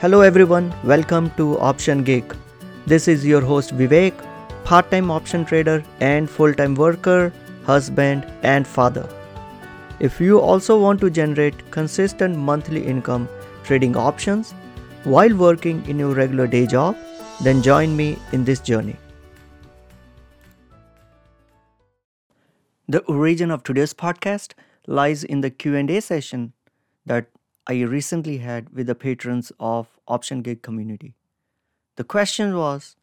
Hello everyone, welcome to Option Geek. This is your host Vivek, part time option trader and full time worker, husband, and father. If you also want to generate consistent monthly income trading options while working in your regular day job, then join me in this journey. The origin of today's podcast lies in the Q&A session that I recently had with the patrons of Option Geek community. The question was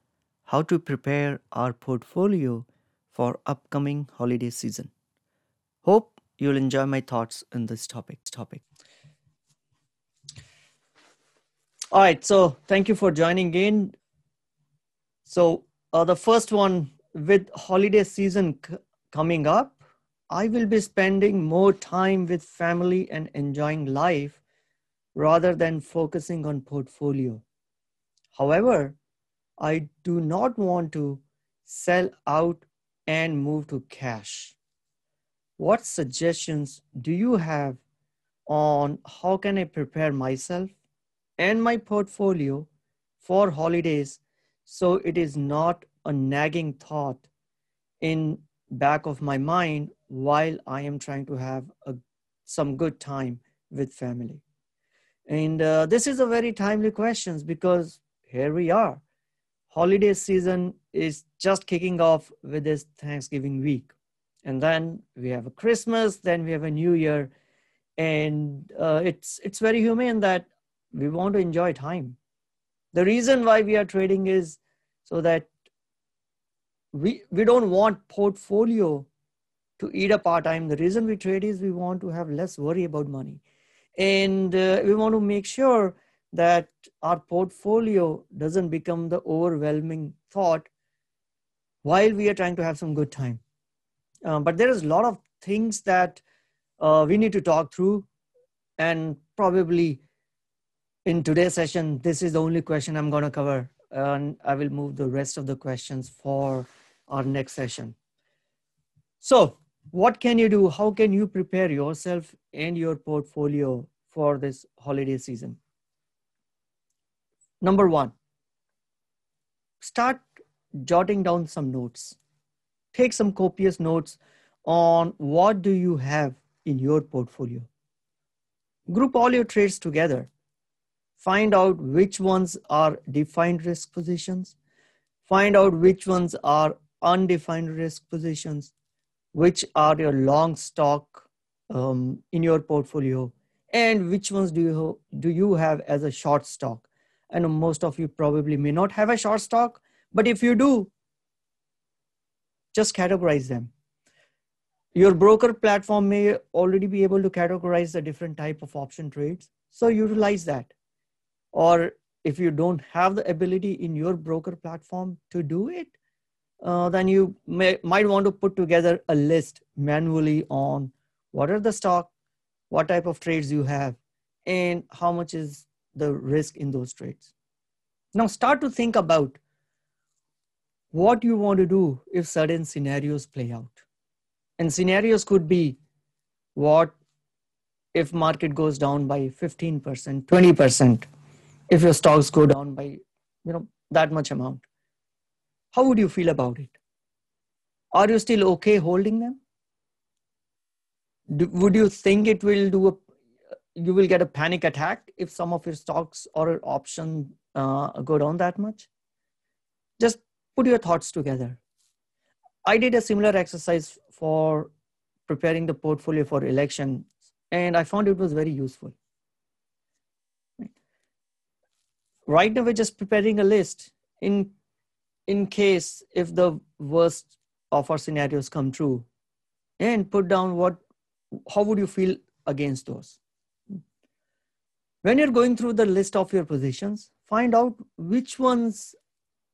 how to prepare our portfolio for upcoming holiday season. Hope you'll enjoy my thoughts on this topic. Topic. All right, so thank you for joining in. So uh, the first one with holiday season c- coming up, I will be spending more time with family and enjoying life rather than focusing on portfolio. However, I do not want to sell out and move to cash. What suggestions do you have on how can I prepare myself and my portfolio for holidays so it is not a nagging thought in back of my mind while I am trying to have a, some good time with family? And uh, this is a very timely question because here we are. Holiday season is just kicking off with this Thanksgiving week. And then we have a Christmas, then we have a New Year. And uh, it's, it's very humane that we want to enjoy time. The reason why we are trading is so that we, we don't want portfolio to eat up our time. The reason we trade is we want to have less worry about money. And uh, we want to make sure that our portfolio doesn't become the overwhelming thought while we are trying to have some good time. Um, but there is a lot of things that uh, we need to talk through. And probably in today's session, this is the only question I'm going to cover. And I will move the rest of the questions for our next session. So, what can you do? How can you prepare yourself and your portfolio for this holiday season? Number one, start jotting down some notes. Take some copious notes on what do you have in your portfolio. Group all your trades together. Find out which ones are defined risk positions. Find out which ones are undefined risk positions which are your long stock um, in your portfolio and which ones do you do you have as a short stock? Know most of you probably may not have a short stock but if you do just categorize them. Your broker platform may already be able to categorize the different type of option trades so utilize that. Or if you don't have the ability in your broker platform to do it uh, then you may, might want to put together a list manually on what are the stock, what type of trades you have, and how much is the risk in those trades. Now start to think about what you want to do if certain scenarios play out. And scenarios could be what if market goes down by 15%, 20%, if your stocks go down by you know that much amount how would you feel about it? Are you still okay holding them? Do, would you think it will do a, you will get a panic attack if some of your stocks or option uh, go down that much? Just put your thoughts together. I did a similar exercise for preparing the portfolio for election, and I found it was very useful. Right now, we're just preparing a list. In in case if the worst of our scenarios come true and put down what how would you feel against those? When you're going through the list of your positions find out which ones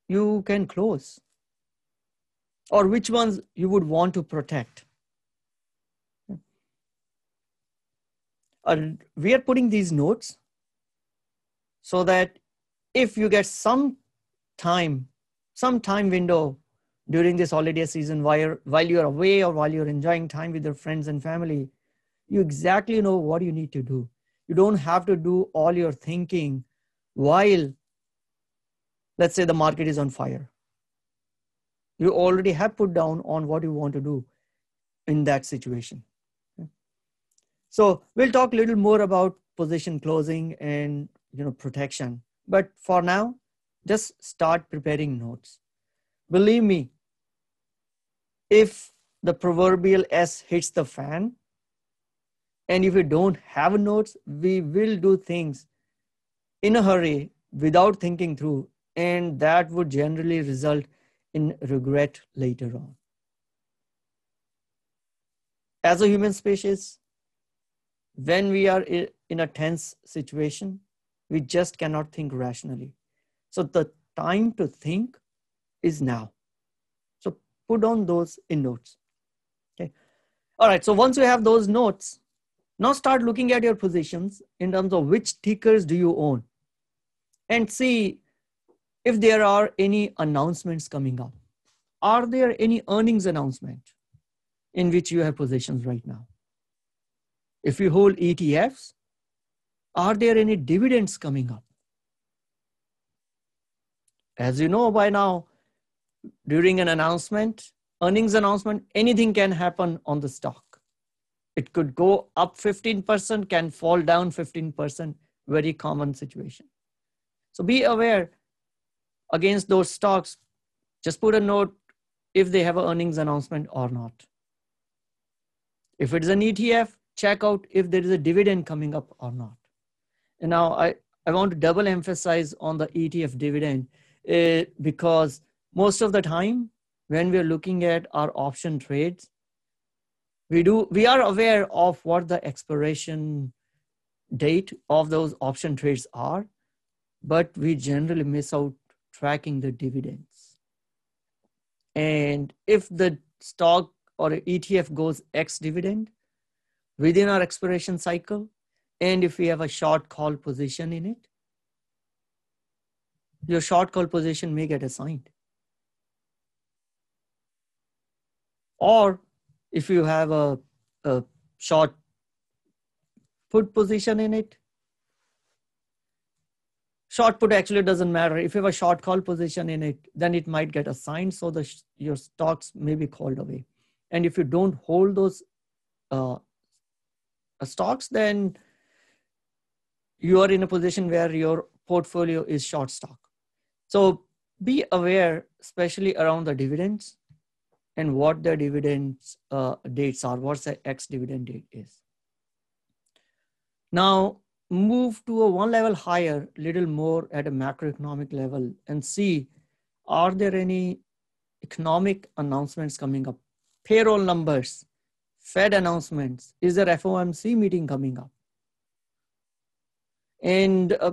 you can close or which ones you would want to protect. Uh, we are putting these notes so that if you get some time some time window during this holiday season while while you're away or while you're enjoying time with your friends and family, you exactly know what you need to do. You don't have to do all your thinking while let's say the market is on fire. You already have put down on what you want to do in that situation. So we'll talk a little more about position closing and you know protection. But for now just start preparing notes. Believe me if the proverbial s hits the fan and if we don't have notes we will do things in a hurry without thinking through and that would generally result in regret later on. As a human species when we are in a tense situation we just cannot think rationally. So the time to think is now put on those in notes okay all right so once you have those notes now start looking at your positions in terms of which tickers do you own and see if there are any announcements coming up. Are there any earnings announcement in which you have positions right now? If you hold ETFs, are there any dividends coming up? As you know by now, during an announcement, earnings announcement, anything can happen on the stock. It could go up 15%, can fall down 15%, very common situation. So be aware against those stocks, just put a note if they have an earnings announcement or not. If it is an ETF, check out if there is a dividend coming up or not. And now I, I want to double emphasize on the ETF dividend uh, because most of the time when we're looking at our option trades, we do we are aware of what the expiration date of those option trades are, but we generally miss out tracking the dividends. And if the stock or ETF goes ex dividend within our expiration cycle, and if we have a short call position in it, your short call position may get assigned. Or if you have a, a short put position in it, short put actually doesn't matter. If you have a short call position in it, then it might get assigned. So the your stocks may be called away. And if you don't hold those uh, uh, stocks, then you are in a position where your portfolio is short stock. So be aware, especially around the dividends and what the dividends uh, dates are, what the ex dividend date is. Now, move to a one level higher, little more at a macroeconomic level and see are there any economic announcements coming up? Payroll numbers, Fed announcements, is there FOMC meeting coming up? And uh,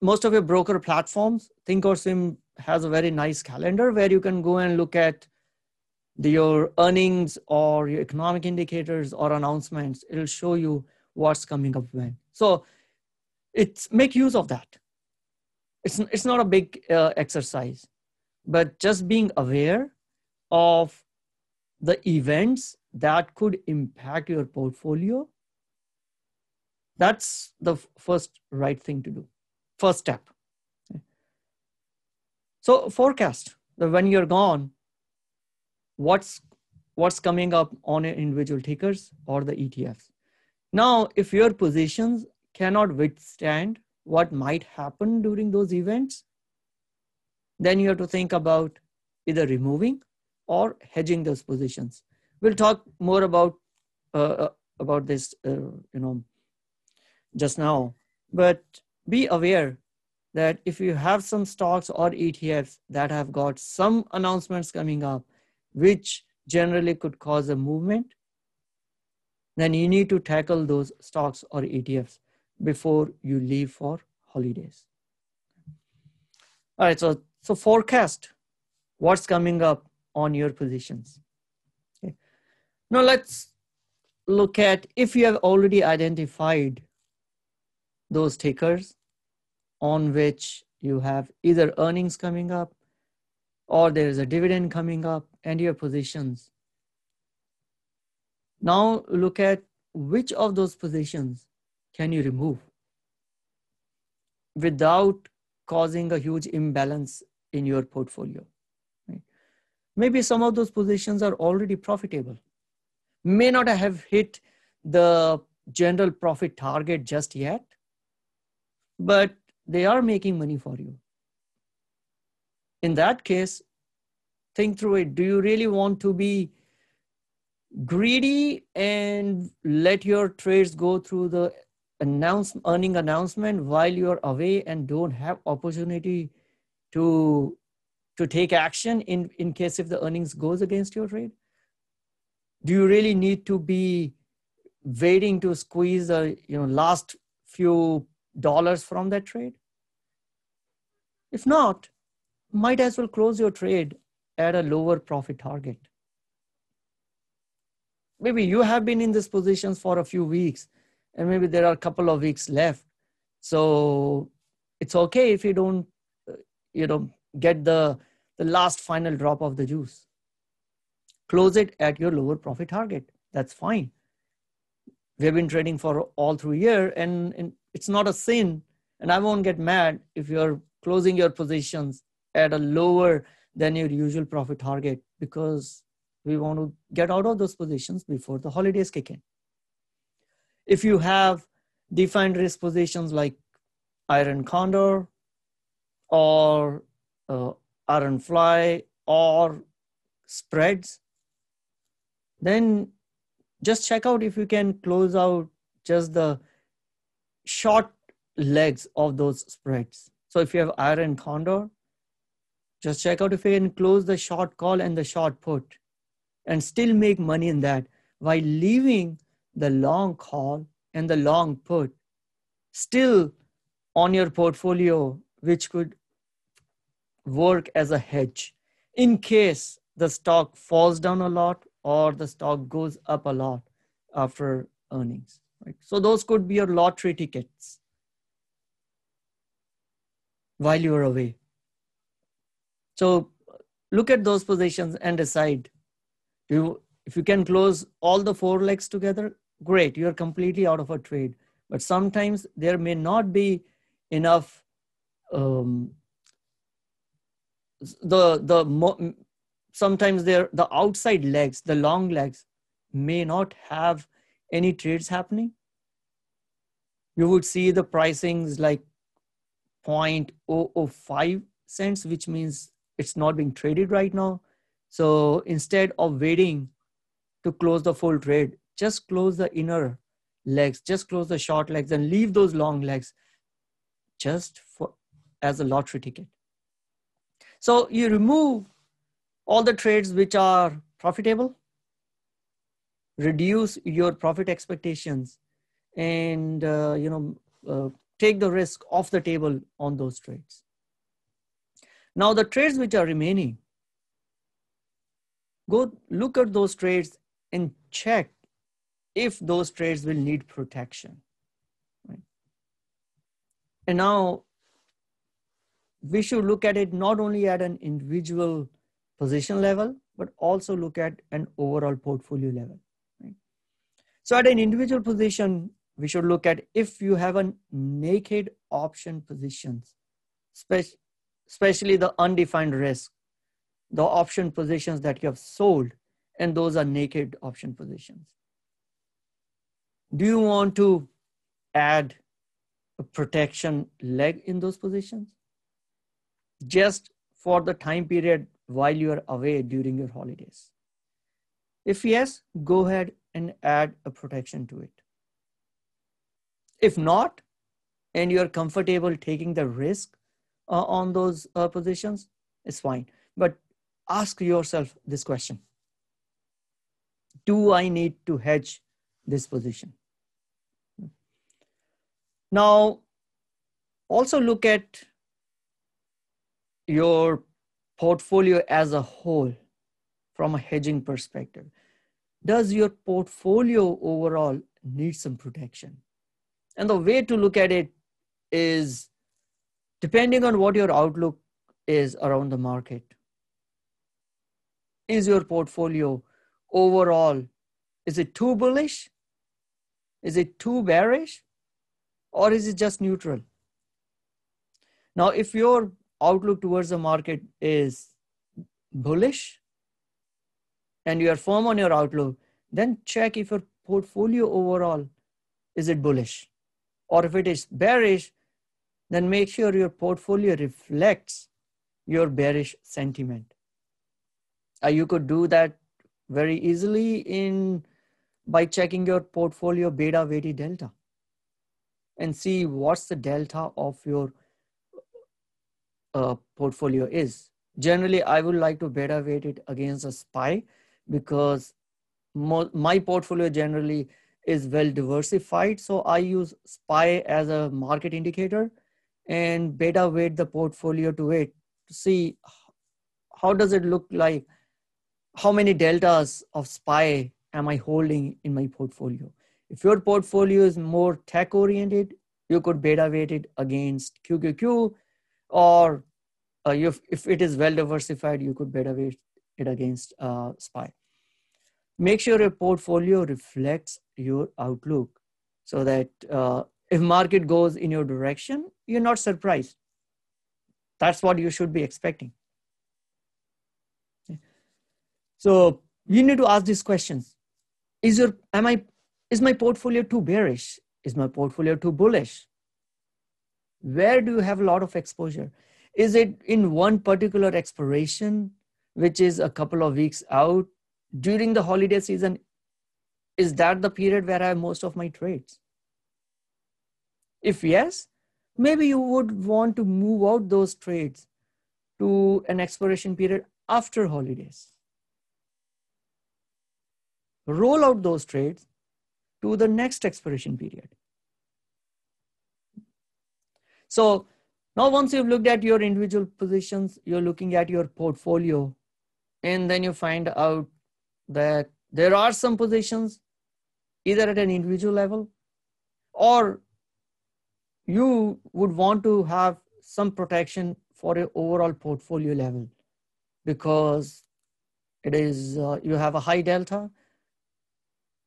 most of your broker platforms, thinkorswim has a very nice calendar where you can go and look at your earnings or your economic indicators or announcements. It'll show you what's coming up when. So it's make use of that it's, it's not a big uh, exercise but just being aware of the events that could impact your portfolio that's the first right thing to do first step so forecast when you're gone what's what's coming up on individual tickers or the etfs now if your positions cannot withstand what might happen during those events, then you have to think about either removing or hedging those positions. We'll talk more about uh, uh, about this, uh, you know, just now. But be aware that if you have some stocks or ETFs that have got some announcements coming up, which generally could cause a movement, then you need to tackle those stocks or ETFs before you leave for holidays. All right, so, so forecast what's coming up on your positions. Okay. Now let's look at if you have already identified those tickers on which you have either earnings coming up or there is a dividend coming up and your positions. Now look at which of those positions can you remove without causing a huge imbalance in your portfolio. Maybe some of those positions are already profitable, may not have hit the general profit target just yet, but they are making money for you. In that case, think through it. Do you really want to be greedy and let your trades go through the announce earning announcement while you're away and don't have opportunity to to take action in in case if the earnings goes against your trade do you really need to be waiting to squeeze the you know last few dollars from that trade if not might as well close your trade at a lower profit target. Maybe you have been in this positions for a few weeks and maybe there are a couple of weeks left. So it's okay if you don't you know get the the last final drop of the juice. Close it at your lower profit target. That's fine. We have been trading for all through year and, and it's not a sin and i won't get mad if you're closing your positions at a lower than your usual profit target because we want to get out of those positions before the holidays kick in. If you have defined risk positions like iron condor or uh, iron fly or spreads then just check out if you can close out just the short legs of those spreads. So if you have iron condor just check out if you can close the short call and the short put and still make money in that while leaving the long call and the long put still on your portfolio, which could work as a hedge in case the stock falls down a lot or the stock goes up a lot after earnings. Right? So those could be your lottery tickets while you're away. So look at those positions and decide. You, if you can close all the four legs together, great, you're completely out of a trade. But sometimes there may not be enough um, the the sometimes there the outside legs the long legs may not have any trades happening you would see the pricings like 0.005 cents which means it's not being traded right now. So instead of waiting to close the full trade just close the inner legs just close the short legs and leave those long legs just for as a lottery ticket. So you remove all the trades which are profitable reduce your profit expectations and uh, you know uh, take the risk off the table on those trades now the trades which are remaining go look at those trades and check if those trades will need protection. Right? And now we should look at it not only at an individual position level, but also look at an overall portfolio level. Right? So at an individual position, we should look at if you have a naked option positions, especially the undefined risk, the option positions that you have sold, and those are naked option positions. Do you want to add a protection leg in those positions? Just for the time period while you are away during your holidays. If yes go ahead and add a protection to it. If not and you're comfortable taking the risk uh, on those uh, positions it's fine but ask yourself this question do i need to hedge this position now, also look at your portfolio as a whole from a hedging perspective. Does your portfolio overall need some protection? And the way to look at it is depending on what your outlook is around the market. Is your portfolio overall, is it too bullish? Is it too bearish? or is it just neutral? Now, if your outlook towards the market is bullish and you are firm on your outlook, then check if your portfolio overall is it bullish. Or if it is bearish, then make sure your portfolio reflects your bearish sentiment. Uh, you could do that very easily in by checking your portfolio beta weighted delta and see what's the delta of your uh, portfolio is. Generally, I would like to beta weight it against a SPY because my portfolio generally is well diversified. So I use SPY as a market indicator and beta weight the portfolio to it to see how does it look like, how many deltas of SPY am I holding in my portfolio. If your portfolio is more tech oriented, you could beta weight it against QQQ or uh, if, if it is well diversified, you could beta weight it against uh, SPY. Make sure your portfolio reflects your outlook so that uh, if market goes in your direction, you're not surprised. That's what you should be expecting. So you need to ask these questions. Is your am I is my portfolio too bearish? Is my portfolio too bullish? Where do you have a lot of exposure? Is it in one particular expiration, which is a couple of weeks out during the holiday season? Is that the period where I have most of my trades? If yes, maybe you would want to move out those trades to an expiration period after holidays. Roll out those trades to the next expiration period. So now once you've looked at your individual positions, you're looking at your portfolio, and then you find out that there are some positions either at an individual level or you would want to have some protection for your overall portfolio level because it is uh, you have a high delta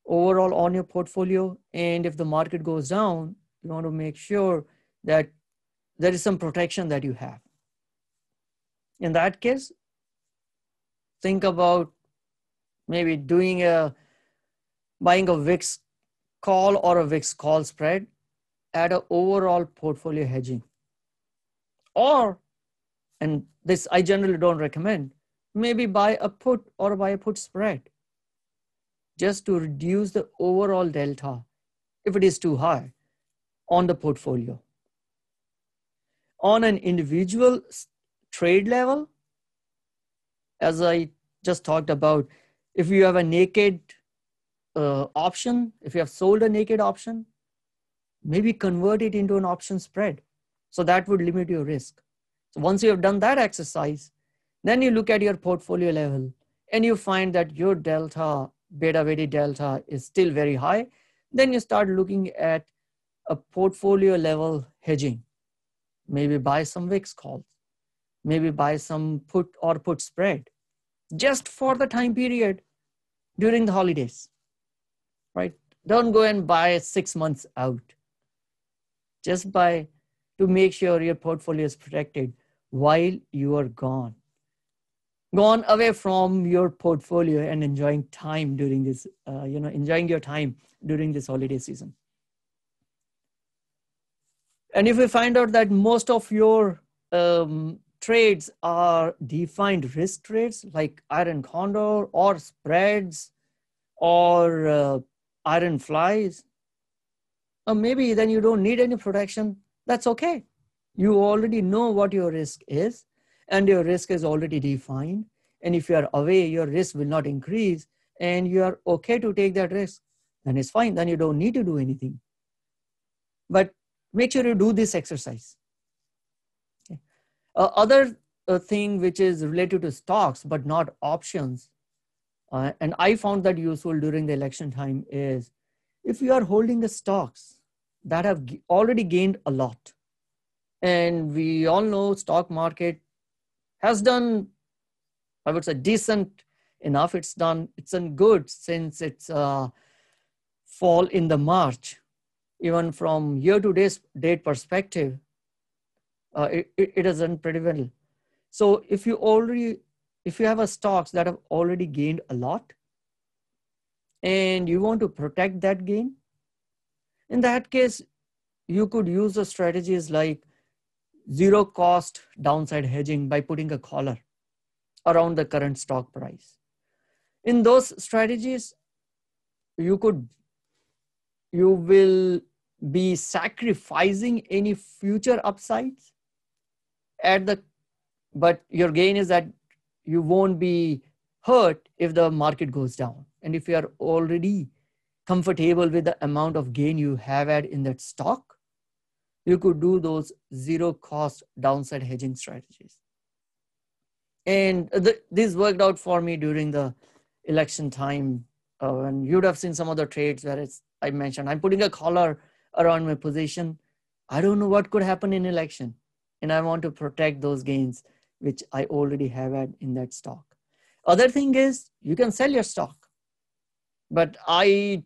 overall on your portfolio. And if the market goes down you want to make sure that there is some protection that you have. In that case think about maybe doing a buying a VIX call or a VIX call spread at an overall portfolio hedging. Or, and this I generally don't recommend, maybe buy a put or buy a put spread just to reduce the overall delta if it is too high on the portfolio. On an individual trade level, as I just talked about, if you have a naked uh, option, if you have sold a naked option, maybe convert it into an option spread. So that would limit your risk. So once you have done that exercise, then you look at your portfolio level and you find that your delta, beta weighted delta is still very high. Then you start looking at a portfolio level hedging. Maybe buy some VIX calls, maybe buy some put or put spread just for the time period during the holidays, right? Don't go and buy six months out just by to make sure your portfolio is protected while you are gone. Gone away from your portfolio and enjoying time during this uh, you know enjoying your time during this holiday season. And if we find out that most of your um, trades are defined risk trades like iron condor or spreads or uh, iron flies or maybe then you don't need any protection. That's okay. You already know what your risk is, and your risk is already defined. And if you are away, your risk will not increase, and you are okay to take that risk, then it's fine. Then you don't need to do anything. But make sure you do this exercise. Okay. Uh, other uh, thing which is related to stocks but not options, uh, and I found that useful during the election time is if you are holding the stocks that have already gained a lot. And we all know stock market has done i would say decent enough. It's done it's done good since its uh, fall in the march. Even from year to date perspective Uh, it, it, it is unpredictable. So if you already, if you have a stocks that have already gained a lot and you want to protect that gain, in that case, you could use the strategies like zero cost downside hedging by putting a collar around the current stock price. In those strategies, you could, you will be sacrificing any future upsides at the, but your gain is that you won't be hurt if the market goes down. And if you are already comfortable with the amount of gain you have had in that stock, you could do those zero cost downside hedging strategies. And the, this worked out for me during the election time. Uh, and you'd have seen some of the trades where it's, I mentioned, I'm putting a collar around my position. I don't know what could happen in election. And I want to protect those gains, which I already have had in that stock. Other thing is you can sell your stock. But I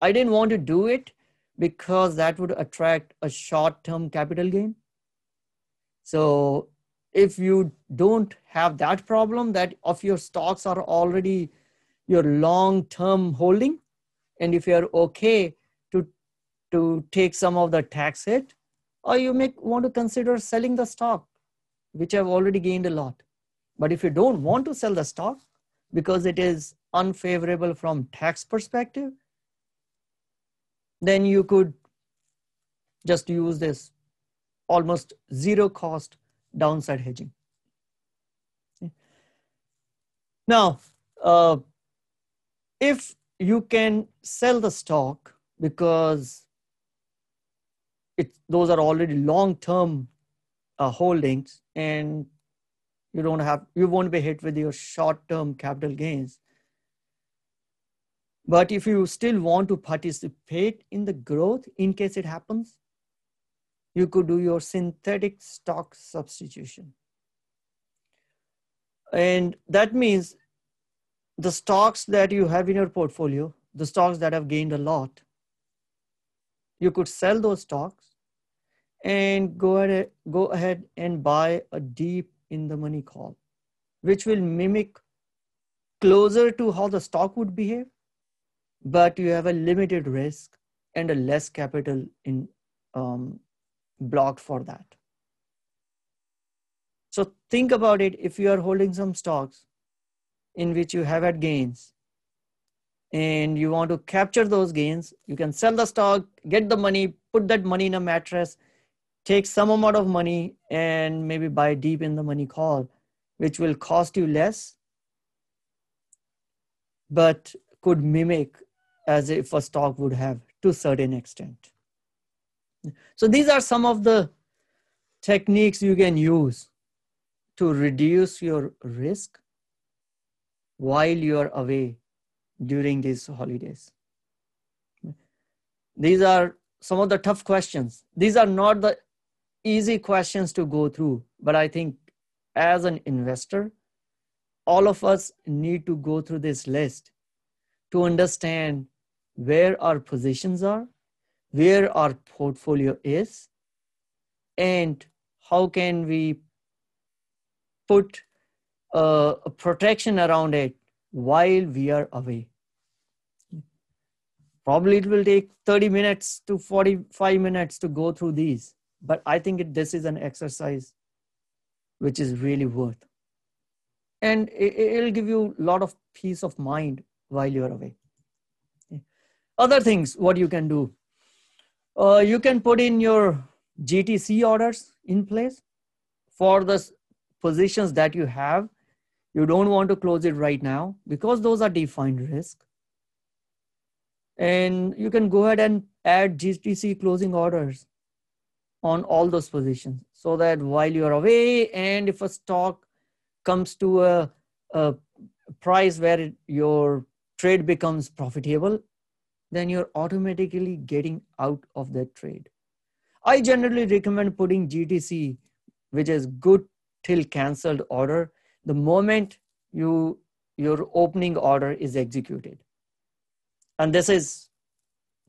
I didn't want to do it because that would attract a short-term capital gain. So if you don't have that problem that of your stocks are already your long-term holding, and if you're okay to, to take some of the tax hit, or you may want to consider selling the stock, which have already gained a lot. But if you don't want to sell the stock because it is unfavorable from tax perspective, then you could just use this almost zero cost downside hedging. Now, uh, if you can sell the stock because it, those are already long-term uh, holdings and you don't have you won't be hit with your short-term capital gains but if you still want to participate in the growth in case it happens, you could do your synthetic stock substitution. And that means the stocks that you have in your portfolio, the stocks that have gained a lot, you could sell those stocks and go ahead, go ahead and buy a deep in the money call, which will mimic closer to how the stock would behave but you have a limited risk and a less capital in um, blocked for that. So think about it if you are holding some stocks in which you have had gains and you want to capture those gains, you can sell the stock, get the money, put that money in a mattress, take some amount of money and maybe buy deep in the money call, which will cost you less, but could mimic as if a stock would have to a certain extent. So these are some of the techniques you can use to reduce your risk while you are away during these holidays. These are some of the tough questions. These are not the easy questions to go through, but I think as an investor, all of us need to go through this list to understand where our positions are, where our portfolio is, and how can we put a, a protection around it while we are away. Probably it will take 30 minutes to 45 minutes to go through these, but I think it, this is an exercise which is really worth. And it, it'll give you a lot of peace of mind while you're away. Other things, what you can do. Uh, you can put in your GTC orders in place for the positions that you have. You don't want to close it right now because those are defined risk. And you can go ahead and add GTC closing orders on all those positions so that while you're away and if a stock comes to a, a price where your trade becomes profitable, then you're automatically getting out of that trade. I generally recommend putting GTC, which is good till canceled order, the moment you your opening order is executed. And this is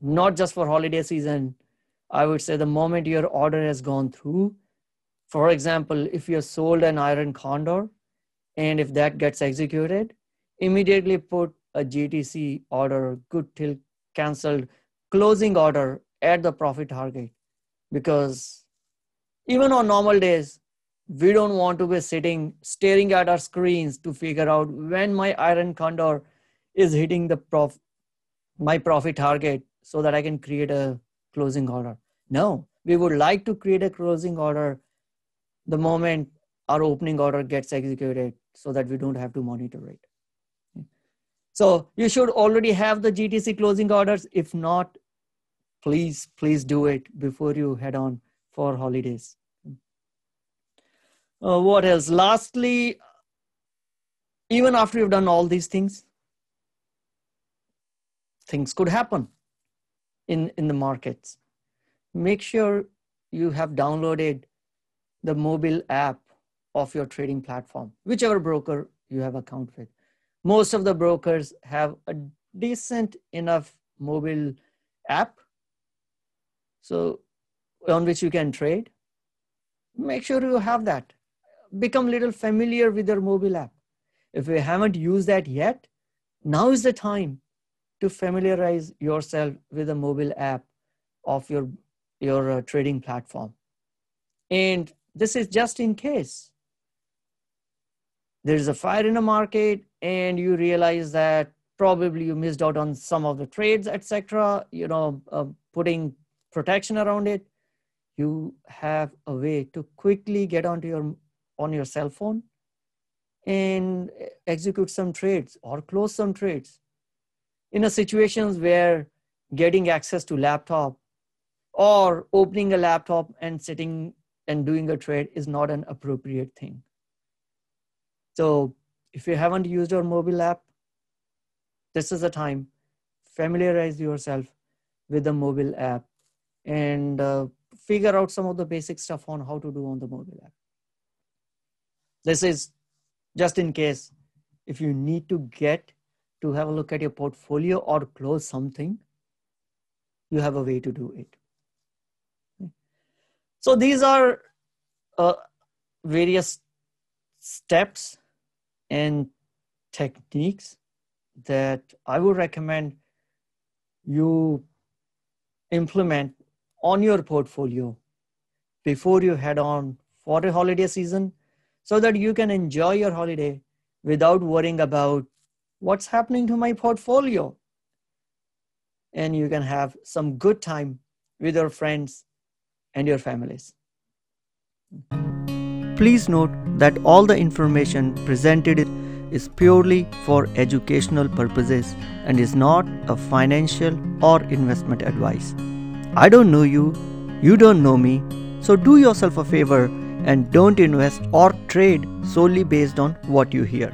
not just for holiday season. I would say the moment your order has gone through, For example, if you sold an iron condor and if that gets executed, immediately put a GTC order, good till canceled closing order at the profit target. Because even on normal days, we don't want to be sitting staring at our screens to figure out when my iron condor is hitting the prof my profit target so that I can create a closing order. No, we would like to create a closing order the moment our opening order gets executed so that we don't have to monitor it. So you should already have the GTC closing orders. If not, please, please do it before you head on for holidays. Uh, what else? Lastly, even after you've done all these things, things could happen in, in the markets. Make sure you have downloaded the mobile app of your trading platform, whichever broker you have account with. Most of the brokers have a decent enough mobile app so on which you can trade. Make sure you have that. Become a little familiar with your mobile app. If you haven't used that yet, now is the time to familiarize yourself with the mobile app of your, your uh, trading platform. And this is just in case there's a fire in the market and you realize that probably you missed out on some of the trades etc you know uh, putting protection around it you have a way to quickly get onto your on your cell phone and execute some trades or close some trades in a situations where getting access to laptop or opening a laptop and sitting and doing a trade is not an appropriate thing. So if you haven't used your mobile app, this is the time. Familiarize yourself with the mobile app and uh, figure out some of the basic stuff on how to do on the mobile app. This is just in case if you need to get to have a look at your portfolio or close something, you have a way to do it. So these are uh, various steps and techniques that I would recommend you implement on your portfolio before you head on for a holiday season so that you can enjoy your holiday without worrying about what's happening to my portfolio and you can have some good time with your friends and your families. Please note that all the information presented is purely for educational purposes and is not a financial or investment advice. I don't know you, you don't know me, so do yourself a favor and don't invest or trade solely based on what you hear.